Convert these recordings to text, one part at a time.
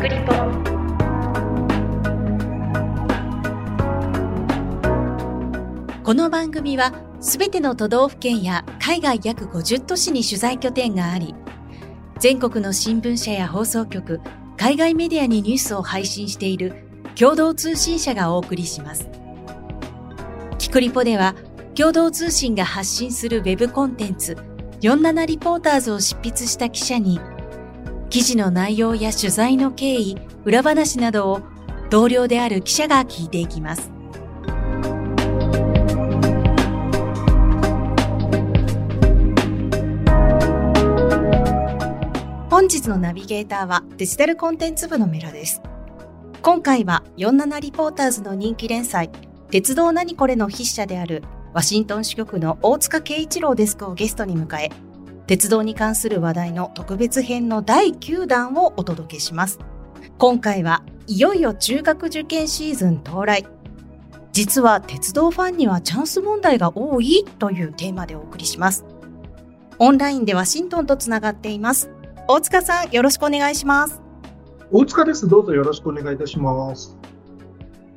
クリポこの番組はすべての都道府県や海外約50都市に取材拠点があり全国の新聞社や放送局海外メディアにニュースを配信している共同通信社がお送りします。キクリポでは共同通信が発信するウェブコンテンツ47リポーターズを執筆した記者に記事の内容や取材の経緯、裏話などを同僚である記者が聞いていきます。本日のナビゲーターはデジタルコンテンツ部のメラです。今回は47リポーターズの人気連載、鉄道何これの筆者であるワシントン支局の大塚圭一郎デスクをゲストに迎え、鉄道に関する話題の特別編の第9弾をお届けします。今回はいよいよ中学受験シーズン到来。実は鉄道ファンにはチャンス問題が多いというテーマでお送りします。オンラインでワシントンとつながっています。大塚さん、よろしくお願いします。大塚です。どうぞよろしくお願いいたします。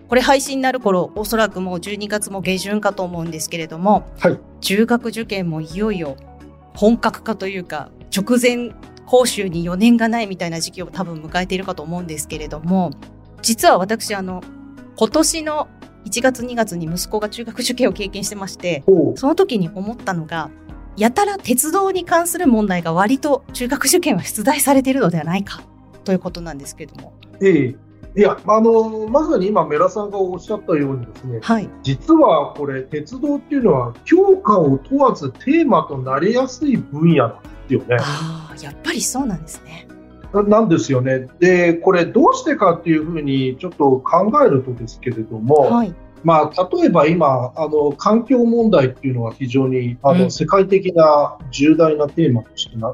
これ配信になる頃、おそらくもう12月も下旬かと思うんですけれども、はい、中学受験もいよいよ本格化というか直前講習に4年がないみたいな時期を多分迎えているかと思うんですけれども実は私あの今年の1月2月に息子が中学受験を経験してましてその時に思ったのがやたら鉄道に関する問題が割と中学受験は出題されているのではないかということなんですけれども。ええいや、あのまさに今、メラさんがおっしゃったようにですね、はい、実はこれ、鉄道っていうのは、教科を問わずテーマとなりやすい分野なんですよね。あやっぱりそうなんですね。なんですよね。で、これどうしてかっていうふうにちょっと考えるとですけれども、はい、まあ、例えば今、あの、環境問題っていうのは非常に、あの、うん、世界的な重大なテーマとしてな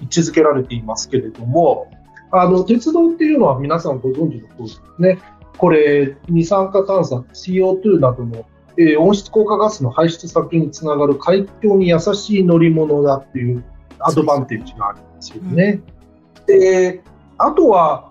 位置づけられていますけれども、あの、鉄道っていうのは皆さんご存知の通りですね。これ、二酸化炭素、CO2 などの、えー、温室効果ガスの排出先につながる環境に優しい乗り物だっていうアドバンテージがあるんですよね。で、あとは、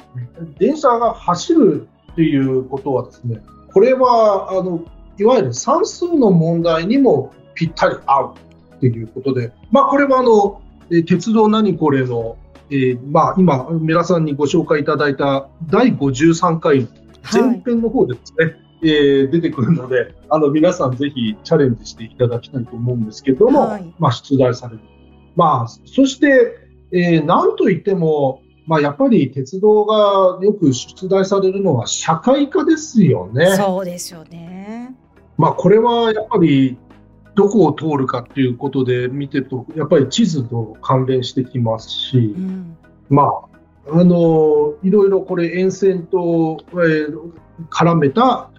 電車が走るっていうことはですね、これは、あの、いわゆる算数の問題にもぴったり合うっていうことで、まあ、これはあの、鉄道何これのえー、まあ、今、メラさんにご紹介いただいた第53回前編の方でですね、はい、えー、出てくるので、あの、皆さんぜひチャレンジしていただきたいと思うんですけども、はい、まあ、出題される。まあ、そして、えー、なんといっても、まあ、やっぱり鉄道がよく出題されるのは社会科ですよね。そうですよね。まあ、これはやっぱりどこを通るかっていうことで見てると、やっぱり地図と関連してきますし、うん、まあ、あの、いろいろこれ沿線と、えー、絡めた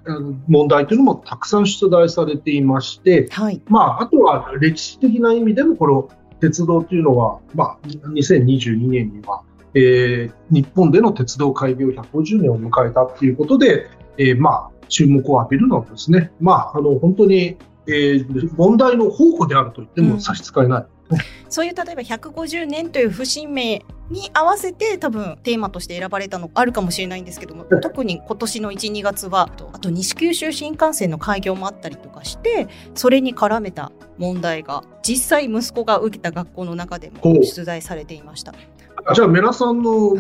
問題というのもたくさん出題されていまして、はい、まあ、あとは歴史的な意味でも、この鉄道というのは、まあ、2022年には、えー、日本での鉄道開業150年を迎えたということで、えー、まあ、注目を浴びるのはですね、まあ、あの、本当にえー、問題の宝庫であると言っても差し支えない。うん、そういう例えば150年という節目に合わせて多分テーマとして選ばれたのあるかもしれないんですけども特に今年の1、2月はあと西九州新幹線の開業もあったりとかしてそれに絡めた問題が実際息子が受けた学校の中でも出題されていました。じゃあ、メラさんの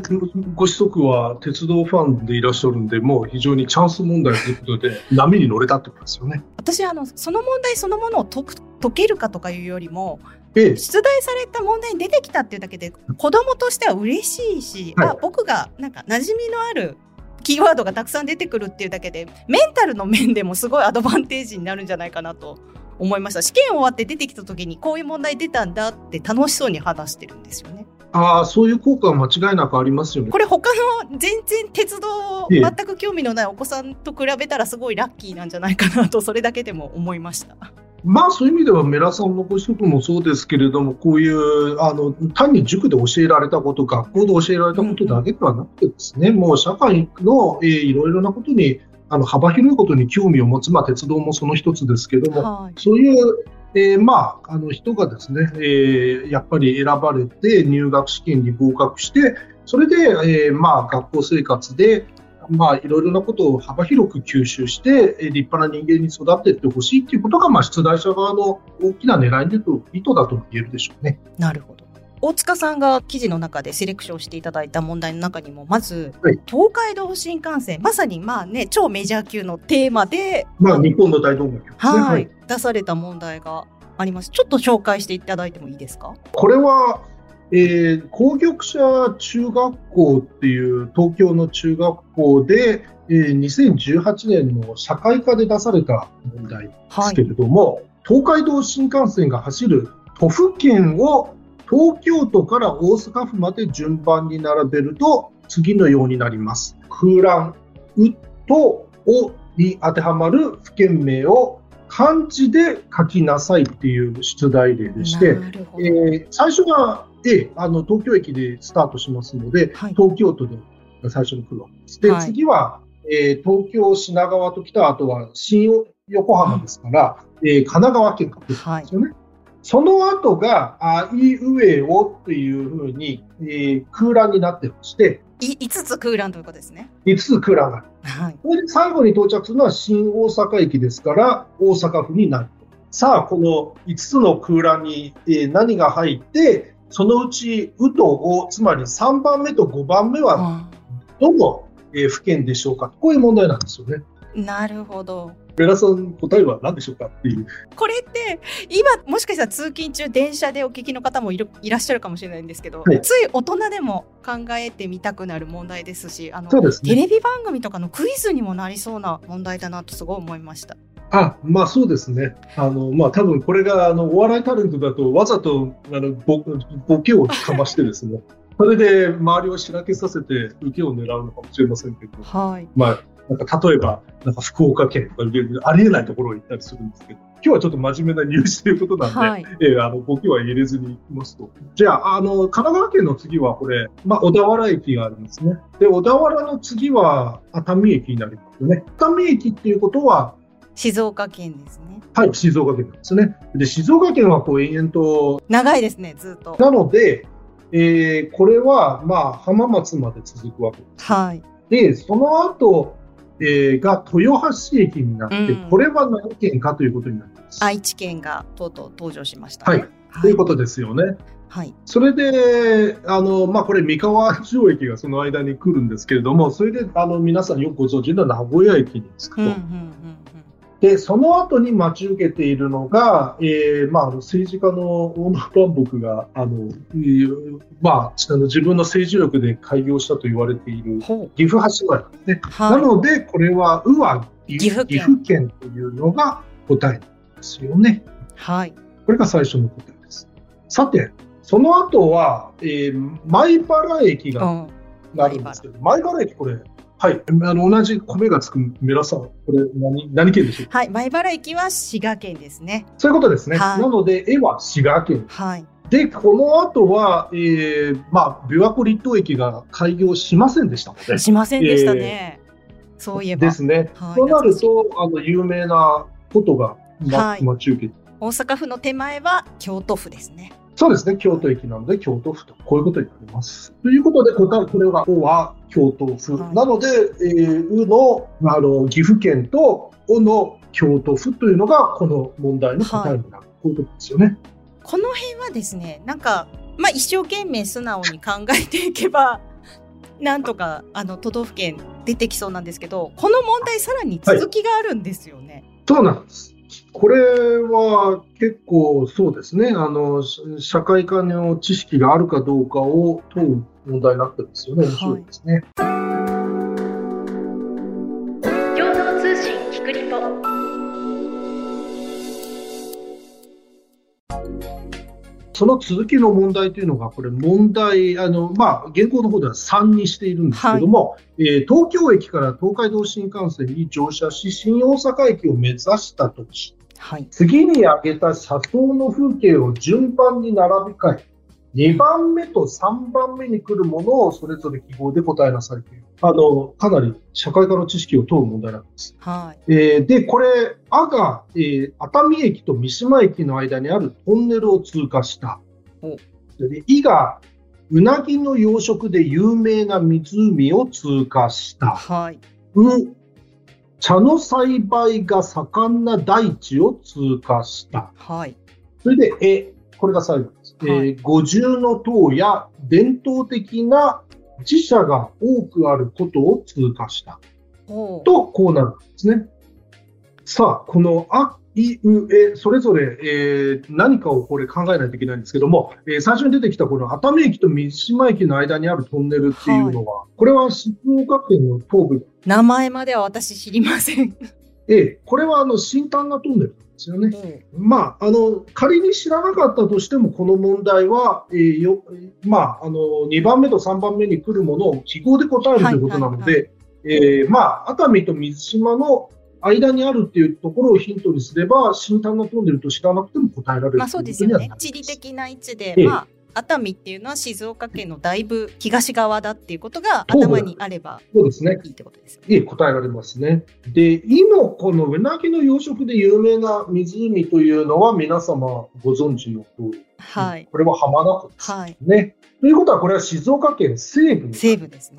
ご子息は鉄道ファンでいらっしゃるんで、もう非常にチャンス問題ということで、波に乗れたってことですよね。私あの、その問題そのものを解解けるかとかいうよりも、ええ、出題された問題に出てきたっていうだけで、子供としては嬉しいし、はい、あ僕がなんか馴染みのあるキーワードがたくさん出てくるっていうだけで、メンタルの面でもすごいアドバンテージになるんじゃないかなと思いました。試験終わって出てきた時にこういう問題出たんだって楽しそうに話してるんですよね。ああ、そういう効果は間違いなくありますよね。これ他の全然鉄道全く興味のないお子さんと比べたらすごいラッキーなんじゃないかなと、それだけでも思いました。まあそういう意味ではメラさんのご子息もそうですけれども、こういうあの単に塾で教えられたこと、学校で教えられたことだけではなくてですね、うん、もう社会の、えー、いろいろなことにあの幅広いことに興味を持つ、まあ、鉄道もその一つですけども、はい、そういうえー、まあ、あの人がですね、えー、やっぱり選ばれて入学試験に合格して、それで、えー、まあ、学校生活で、まあ、いろいろなことを幅広く吸収して、立派な人間に育っていってほしいということが、まあ、出題者側の大きな狙いでと意図だと言えるでしょうね。なるほど。大塚さんが記事の中でセレクションしていただいた問題の中にもまず、はい、東海道新幹線まさにまあね超メジャー級のテーマで、まあ、日本の大動脈、ね、はい、出された問題があります。ちょっと紹介していただいてもいいですか？これはえー、工玉者中学校っていう東京の中学校で、えー、2018年の社会科で出された問題ですけれども、はい、東海道新幹線が走る都府県を東京都から大阪府まで順番に並べると次のようになります。空欄、うと、おに当てはまる府県名を漢字で書きなさいっていう出題例でして、えー、最初がで、あの、東京駅でスタートしますので、はい、東京都で最初に来るわけです。で、はい、次は、えー、東京、品川と来た後は、新横浜ですから、えー、神奈川県が来るんですよね。はい、その後が、あいうえおっていうふうに、えー、空欄になってまして、5つ空欄ということですね。5つ空欄がある。はい、で最後に到着するのは新大阪駅ですから、大阪府になる。さあ、この5つの空欄に、えー、何が入って、そのうち、うとお、つまり3番目と5番目は、どの、えー、府県でしょうかこういう問題なんですよね。なるほど。ベラさん、答えは何でしょうかっていう。これって、今、もしかしたら通勤中、電車でお聞きの方もいるいらっしゃるかもしれないんですけど、はい、つい大人でも考えてみたくなる問題ですし、あの、ね、テレビ番組とかのクイズにもなりそうな問題だなとすごい思いました。あ、まあそうですね。あの、まあ多分これが、あの、お笑いタレントだとわざと、あの、ボボケをかましてですね、それで周りをしらけさせて受けを狙うのかもしれませんけど、はい。まあ、なんか例えば、なんか福岡県とかありえないところを行ったりするんですけど、今日はちょっと真面目なニュースということなんで、はい、えー、あの、ボケは入れずにいきますと。じゃあ、あの、神奈川県の次はこれ、まあ、小田原駅があるんですね。で、小田原の次は熱海駅になりますよね。熱海駅っていうことは、静岡県ですね。はい、静岡県なんですね。で、静岡県はこう延々と。長いですね、ずっと。なので、えー、これは、まあ、浜松まで続くわけです。はい。で、その後、えー、が豊橋駅になって、うん、これは何県かということになります。愛知県がとうとう登場しました、ね、はい。ということですよね。はい、それで、あのまあ、これ、三河城駅がその間に来るんですけれども、それであの皆さんよくご存知の名古屋駅に着くと。うんうんうんで、その後に待ち受けているのが、えー、まあ、政治家の大野万博が、あの、まあ、あの自分の政治力で開業したと言われている岐阜羽島なんですね。はい、なので、これは、うは岐阜県というのが答えですよね。はい。これが最初の答えです。さて、その後は、えー、米原駅があるんですけど、米原駅これ、はい。あの、同じ米がつくメラさん、これ何、何県でしょう？はい。米原駅は滋賀県ですね。そういうことですね。はい、なので、絵は滋賀県。はい。で、この後は、えー、まあ、琵琶湖立東駅が開業しませんでしたので。しませんでしたね。えー、そういえば。ですね。はい、となると、あの、有名なことが、ま、はい、待ち受けて。大阪府の手前は京都府ですね。そうですね。京都駅なので、京都府と、こういうことになります。ということで、これこれが、O は京都府。はい、なので、えー、うの、あの、岐阜県と、おの京都府というのが、この問題の答えになる。はい、こういうことですよね。この辺はですね、なんか、まあ、一生懸命素直に考えていけば、なんとか、あの、都道府県出てきそうなんですけど、この問題さらに続きがあるんですよね。はい、そうなんです。これは結構そうですね、あの社会科の知識があるかどうかを問う問題になってるんですよね、面白いですね。共同通信キクリポ。その続きの問題というのが、これ問題、あの、まあ、現行の方では3にしているんですけども、はい、えー、東京駅から東海道新幹線に乗車し、新大阪駅を目指したとし、はい、次に挙げた車窓の風景を順番に並び替え、2番目と3番目に来るものをそれぞれ記号で答えなさいという、あの、かなり社会科の知識を問う問題なんです。はい。えー、で、これ、あが、えー、熱海駅と三島駅の間にあるトンネルを通過した。で、いが、うなぎの養殖で有名な湖を通過した。はい。う、茶の栽培が盛んな大地を通過した。はい。それで、え、これが最後です。はい、えー、五重の塔や伝統的な自社が多くあることを通過した。と、こうなるんですね。さあ、このあいうえ、それぞれ、えー、何かをこれ考えないといけないんですけども、えー、最初に出てきたこの熱海駅と三島駅の間にあるトンネルっていうのは、はい、これは静岡県の東部。名前までは私知りません。ええ、これはあの新丹那トンネルなんですよね。うん、まあ、あの、仮に知らなかったとしても、この問題は、えー、よ、まあ、あの、2番目と3番目に来るものを記号で答えるということなので、えまあ、熱海と水島の間にあるっていうところをヒントにすれば、新丹那トンネルと知らなくても答えられるまあそうですよね。地理的な位置で、ええ、まあ、熱海っていうのは静岡県のだいぶ東側だっていうことが頭にあればそうですね。いいってことですね。答えられますね。で、今このうなぎの養殖で有名な湖というのは皆様ご存知の通り。はい。これは浜名湖ですね。はい。ということはこれは静岡県西部に西部ですね。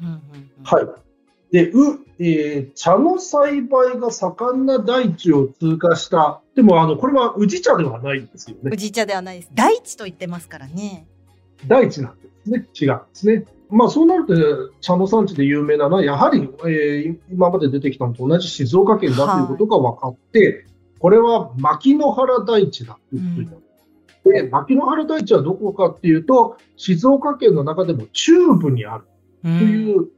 うんうんうん、はい。で、う、えー、茶の栽培が盛んな大地を通過した。でも、あの、これは宇治茶ではないんですよね。宇治茶ではないです。大地と言ってますからね。大地なんですね。違うんですね。まあ、そうなると、茶の産地で有名なのは、やはり、えー、今まで出てきたのと同じ静岡県だということが分かって、はい、これは牧之原大地だということになる。うん、で、牧之原大地はどこかっていうと、静岡県の中でも中部にあるという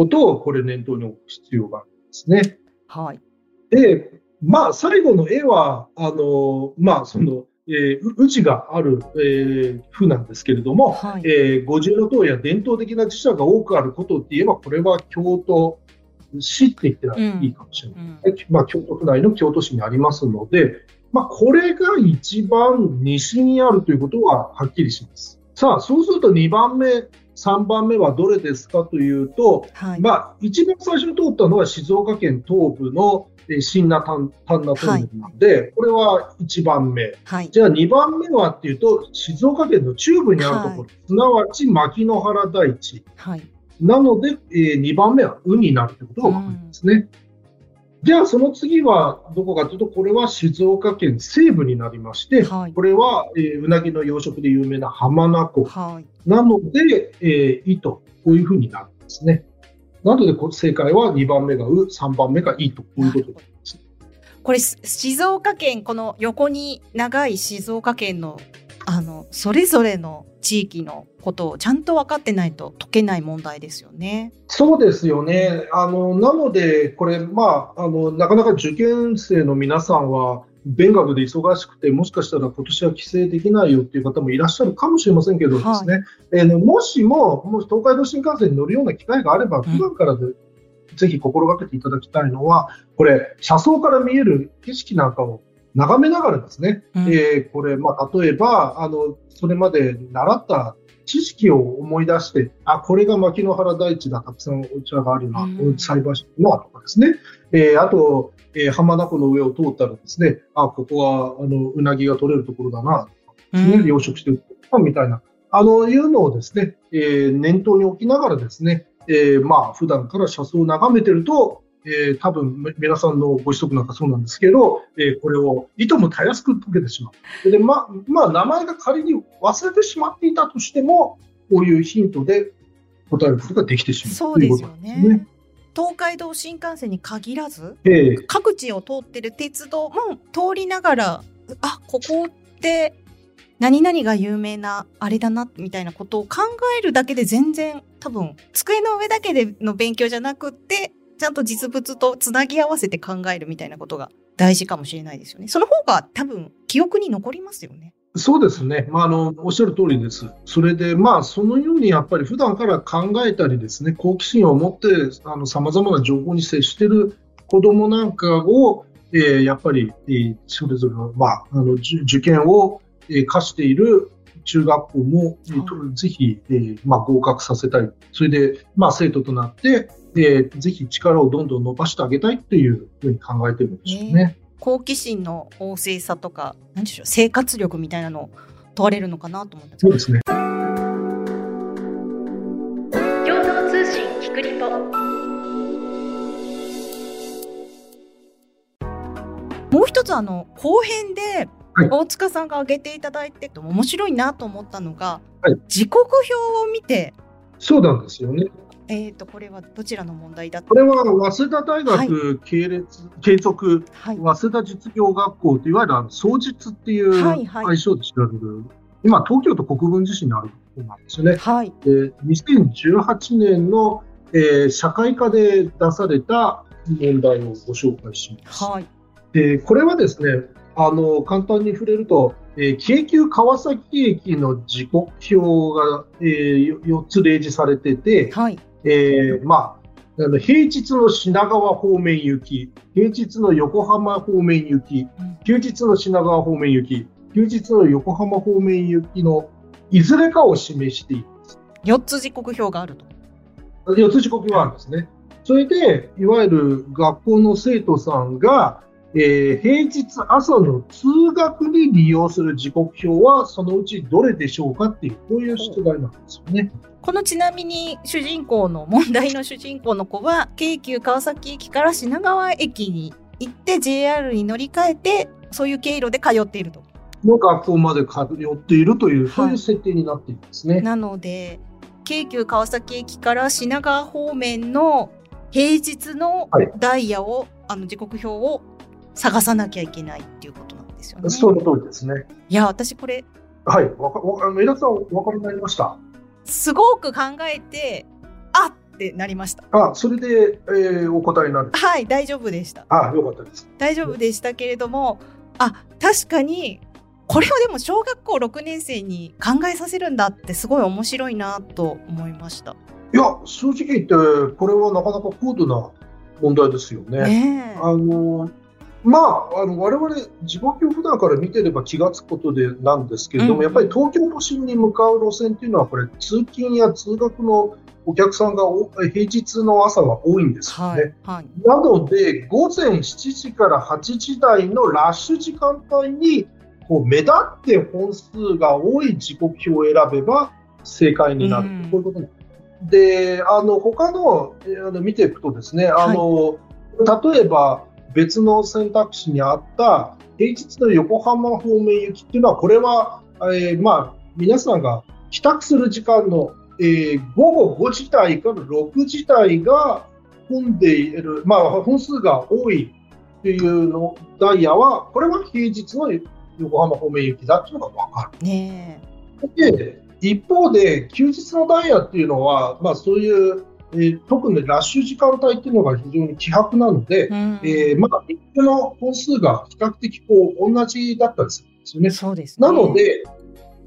ことを、これ念頭に置く必要があるんですね。はい。で、まあ、最後の絵は、あの、まあ、その、えー、宇治がある、えー、風なんですけれども、はい、えー、五重塔や伝統的な寺社が多くあることって言えば、これは京都市って言ってはいいかもしれない、うんうん、まあ、京都府内の京都市にありますので、まあ、これが一番西にあるということははっきりします。さあ、そうすると2番目3番目はどれですかというと、はい、まあ、一番最初に通ったのは静岡県東部の新名丹那トンネルなので、はい、これは1番目、はい、じゃあ2番目はっていうと、静岡県の中部にあるところ、すなわち牧之原大地。なので、えー、2番目は運になるということが分かりますね。じゃあ、その次はどこかというと、これは静岡県西部になりまして、はい、これは、えー、うなぎの養殖で有名な浜名湖。はい、なので、えー、いと、こういうふうになるんですね。なので、正解は2番目がう、3番目がいと、こういうことです。これ、静岡県、この横に長い静岡県のあのそれぞれの地域のことをちゃんと分かってないと解けない問題ですよね。そうですよね。あのなので、これ、まああの、なかなか受験生の皆さんは、勉学で忙しくて、もしかしたら今年は帰省できないよっていう方もいらっしゃるかもしれませんけどですね、はい、えー、もしも、もし東海道新幹線に乗るような機会があれば、普段からで、ぜひ心がけていただきたいのは、これ、車窓から見える景色なんかを眺めながらですね、うん、えー、これ、まあ、例えば、あの、それまで習った知識を思い出して、あ、これが牧之原大地だ、たくさんお茶があるな、うん、栽培してるな、とかですね。えー、あと、えー、浜名湖の上を通ったらですね、あ、ここは、あの、うなぎが取れるところだな、ね、うん、養殖してるみたいな、あの、いうのをですね、えー、念頭に置きながらですね、えー、まあ、普段から車窓を眺めてると、えー、多分皆さんのご子息なんかそうなんですけど、えー、これをいともたやすく解けてしまう。で、ま、まあ、名前が仮に忘れてしまっていたとしても、こういうヒントで答えることができてしまうそうですよね。ね東海道新幹線に限らず、えー、各地を通ってる鉄道も通りながら、あ、ここって何々が有名なあれだなみたいなことを考えるだけで全然多分机の上だけでの勉強じゃなくってちゃんと実物とつなぎ合わせて考えるみたいなことが大事かもしれないですよね。その方が多分記憶に残りますよね。そうですね、まあ、あのおっしゃる通りです。それで、まあ、そのようにやっぱり普段から考えたりですね、好奇心を持ってさまざまな情報に接している子どもなんかを、えー、やっぱり、えー、それぞれの,、まあ、あの受験を、えー、課している中学校も、えー、ぜひ、えーまあ、合格させたい、それで、まあ、生徒となって、で、ぜひ力をどんどん伸ばしてあげたいっていうふうに考えてるんでしょうね。えー、好奇心の旺盛さとか、何でしょう、生活力みたいなのを問われるのかなと思ってそうですね。共同通信キクリポ。もう一つあの後編で、大塚さんが挙げていただいて面白いなと思ったのが、はい、時刻表を見てそうなんですよねえっ、ー、とこれはどちらの問題だこれは早稲田大学系列、はい、継続、はい、早稲田実業学校といわゆるあの双実っていう愛称で知られる、はいはい、今東京都国分寺市にあるところなんですよね。はい、で2018年の、えー、社会科で出された問題をご紹介します。はい、でこれはですねあの簡単に触れると、えー、京急川崎駅の時刻表が、えー、4つ例示されてて、はいえー、まあ、あの平日の品川方面行き、平日の横浜方面行き、休日の品川方面行き、休日の横浜方面行きのいずれかを示しています。4つ時刻表があると。4つ時刻表があるんですね。それで、いわゆる学校の生徒さんが、えー、平日朝の通学に利用する時刻表はそのうちどれでしょうかっていう、こういう出題なんですよね。このちなみに主人公の問題の主人公の子は京急川崎駅から品川駅に行って JR に乗り換えてそういう経路で通っていると。の学校まで通っているという、そういう設定になっているんですね。なので京急川崎駅から品川方面の平日のダイヤを、はい、あの時刻表を探さなきゃいけないっていうことなんですよね。その通りですね。いや、私これ。はい、わか、わか、皆さんお分かりになりました？すごく考えて、あってなりました。あ、それで、えー、お答えになる。はい、大丈夫でした。あ、よかったです。大丈夫でしたけれども、あ、確かに。これをでも小学校6年生に考えさせるんだってすごい面白いなと思いました。いや、正直言って、これはなかなか高度な問題ですよね。ねあのまあ、あの我々、地獄を普段から見てれば気がつくことでなんですけれども、うん、やっぱり東京都心に向かう路線っていうのは、これ、通勤や通学のお客さんが平日の朝は多いんですよね。はいはい、なので、午前7時から8時台のラッシュ時間帯に、こう目立って本数が多い時刻表を選べば正解になる、うん、こういうことで、あの他のあの見ていくとですね、あの、はい、例えば、別の選択肢にあった平日の横浜方面行きっていうのは、これは、えー、まあ、皆さんが帰宅する時間の、えー、午後5時台から6時台が混んでいる、まあ、本数が多いっていうのダイヤは、これは平日の横浜方面行きだっていうのが分かる。ねで一方で、休日のダイヤっていうのは、まあ、そういうえー、特にラッシュ時間帯っていうのが非常に希薄なので、うん、えー、まあ、一定の本数が比較的こう同じだったりするんですよね。そうです、ね、なので、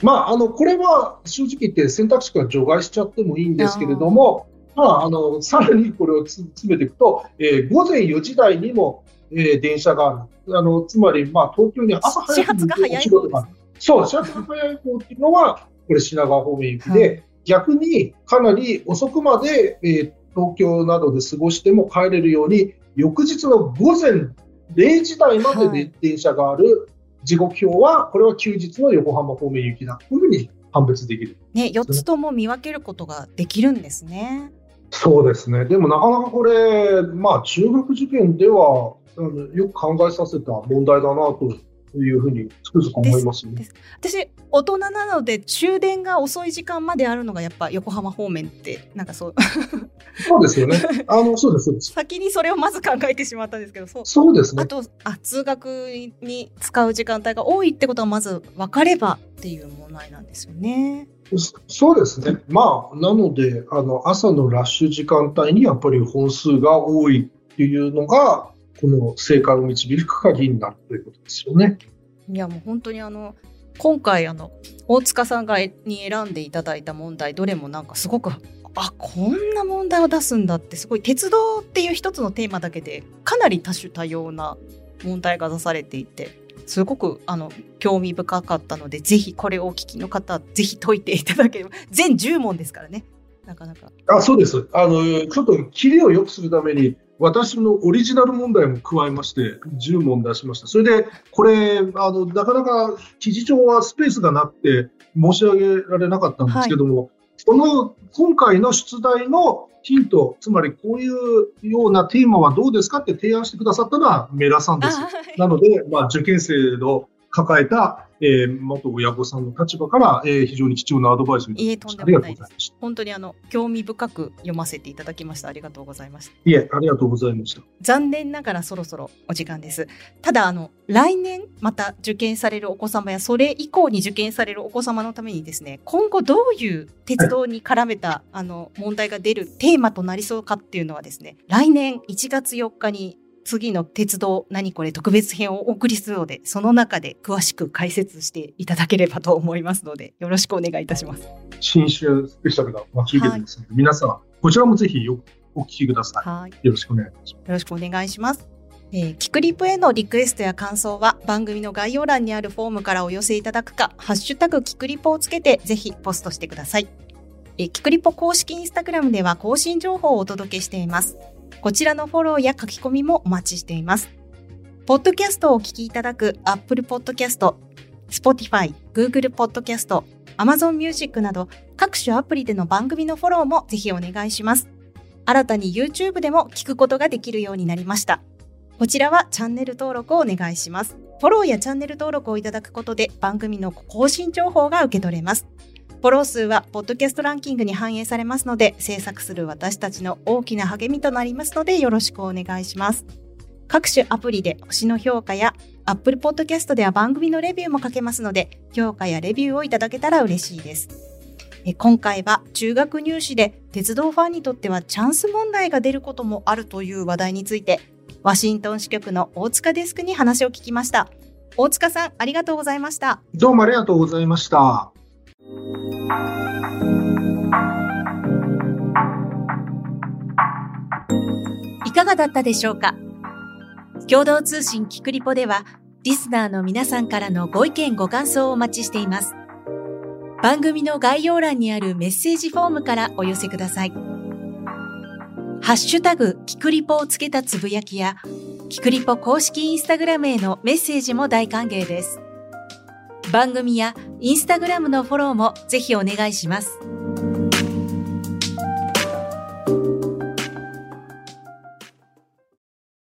まあ、あのこれは正直言って選択肢から除外しちゃってもいいんですけれども、まあ、あのさらにこれを詰めていくと、えー、午前4時台にも、えー、電車がある。あのつまり、まあ、東京に朝早くお仕事がある。そう、始発が早い方っていうのは、これ品川方面行きで、はい逆にかなり遅くまで、えー、東京などで過ごしても帰れるように、翌日の午前0時台までで電車がある時刻表は、これは休日の横浜方面行きだというふうに判別できる。ね、4つとも見分けることができるんですね。そうですね。でもなかなかこれ、まあ中学受験では、よく考えさせた問題だなというふうにつくづく思いますね。私大人なので終電が遅い時間まであるのがやっぱ横浜方面ってなんかそうそうですよね。あのそうですそうです。先にそれをまず考えてしまったんですけど、そうそうですね。あとあ通学に使う時間帯が多いってことがまず分かればっていう問題なんですよね。そうですね。まあなのであの朝のラッシュ時間帯にやっぱり本数が多いっていうのがこの成果を導く鍵になるということですよね。いやもう本当にあの今回あの大塚さんがに選んでいただいた問題どれもなんかすごくあこんな問題を出すんだってすごい鉄道っていう一つのテーマだけでかなり多種多様な問題が出されていてすごくあの興味深かったのでぜひこれをお聞きの方ぜひ解いていただければ全10問ですからね。なかなか。あそうです。あのちょっとキリを良くするために私のオリジナル問題も加えまして、10問出しました。それで、これ、あの、なかなか記事上はスペースがなくて申し上げられなかったんですけども、その今回の出題のヒント、つまりこういうようなテーマはどうですかって提案してくださったのはメラさんです。なので、まあ、受験生の抱えたえー、元親御さんの立場から、えー、非常に貴重なアドバイスをいただきありがとうございました。本当にあの興味深く読ませていただきました。ありがとうございました。いえ、ありがとうございました。残念ながらそろそろお時間です。ただ、あの、来年また受験されるお子様や、それ以降に受験されるお子様のためにですね、今後どういう鉄道に絡めた、はい、あの問題が出るテーマとなりそうかっていうのはですね、来年1月4日に次の鉄道何これ特別編をお送りするので、その中で詳しく解説していただければと思いますので、よろしくお願いいたします。新春スペシャルが待ち受けてますので、はい、皆さん、こちらもぜひお聞きください。はい。よろしくお願いします。よろしくお願いします。えー、キクリプへのリクエストや感想は番組の概要欄にあるフォームからお寄せいただくか、ハッシュタグキクリポをつけてぜひポストしてください。えー、キクリポ公式インスタグラムでは更新情報をお届けしています。こちらのフォローや書き込みもお待ちしています。ポッドキャストをお聞きいただく Apple Podcast、Spotify、Google Podcast、Amazon Music など各種アプリでの番組のフォローもぜひお願いします。新たに YouTube でも聞くことができるようになりました。こちらはチャンネル登録をお願いします。フォローやチャンネル登録をいただくことで番組の更新情報が受け取れます。フォロー数はポッドキャストランキングに反映されますので、制作する私たちの大きな励みとなりますので、よろしくお願いします。各種アプリで星の評価や Apple Podcast では番組のレビューも書けますので、評価やレビューをいただけたら嬉しいです。今回は中学入試で鉄道ファンにとってはチャンス問題が出ることもあるという話題について、ワシントン支局の大塚デスクに話を聞きました。大塚さん、ありがとうございました。どうもありがとうございました。いかがだったでしょうか？共同通信キクリポでは、リスナーの皆さんからのご意見ご感想をお待ちしています。番組の概要欄にあるメッセージフォームからお寄せください。ハッシュタグ、キクリポをつけたつぶやきや、キクリポ公式インスタグラムへのメッセージも大歓迎です。番組やインスタグラムのフォローもぜひお願いします。